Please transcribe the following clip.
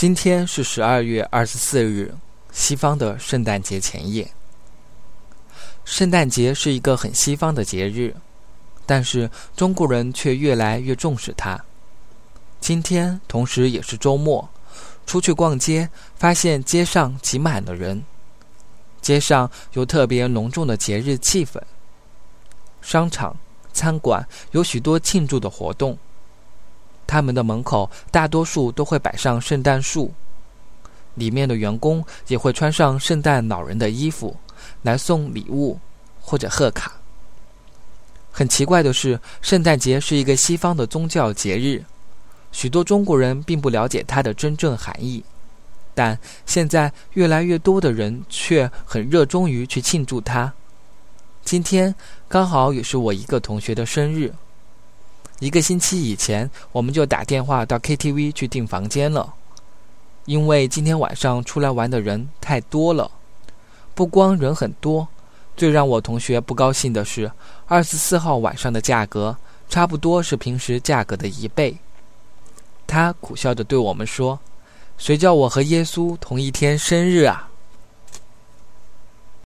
今天是十二月二十四日，西方的圣诞节前夜。圣诞节是一个很西方的节日，但是中国人却越来越重视它。今天同时也是周末，出去逛街，发现街上挤满了人，街上有特别浓重的节日气氛。商场、餐馆有许多庆祝的活动。他们的门口大多数都会摆上圣诞树，里面的员工也会穿上圣诞老人的衣服来送礼物或者贺卡。很奇怪的是，圣诞节是一个西方的宗教节日，许多中国人并不了解它的真正含义，但现在越来越多的人却很热衷于去庆祝它。今天刚好也是我一个同学的生日。一个星期以前，我们就打电话到 KTV 去订房间了，因为今天晚上出来玩的人太多了。不光人很多，最让我同学不高兴的是，二十四号晚上的价格差不多是平时价格的一倍。他苦笑着对我们说：“谁叫我和耶稣同一天生日啊？”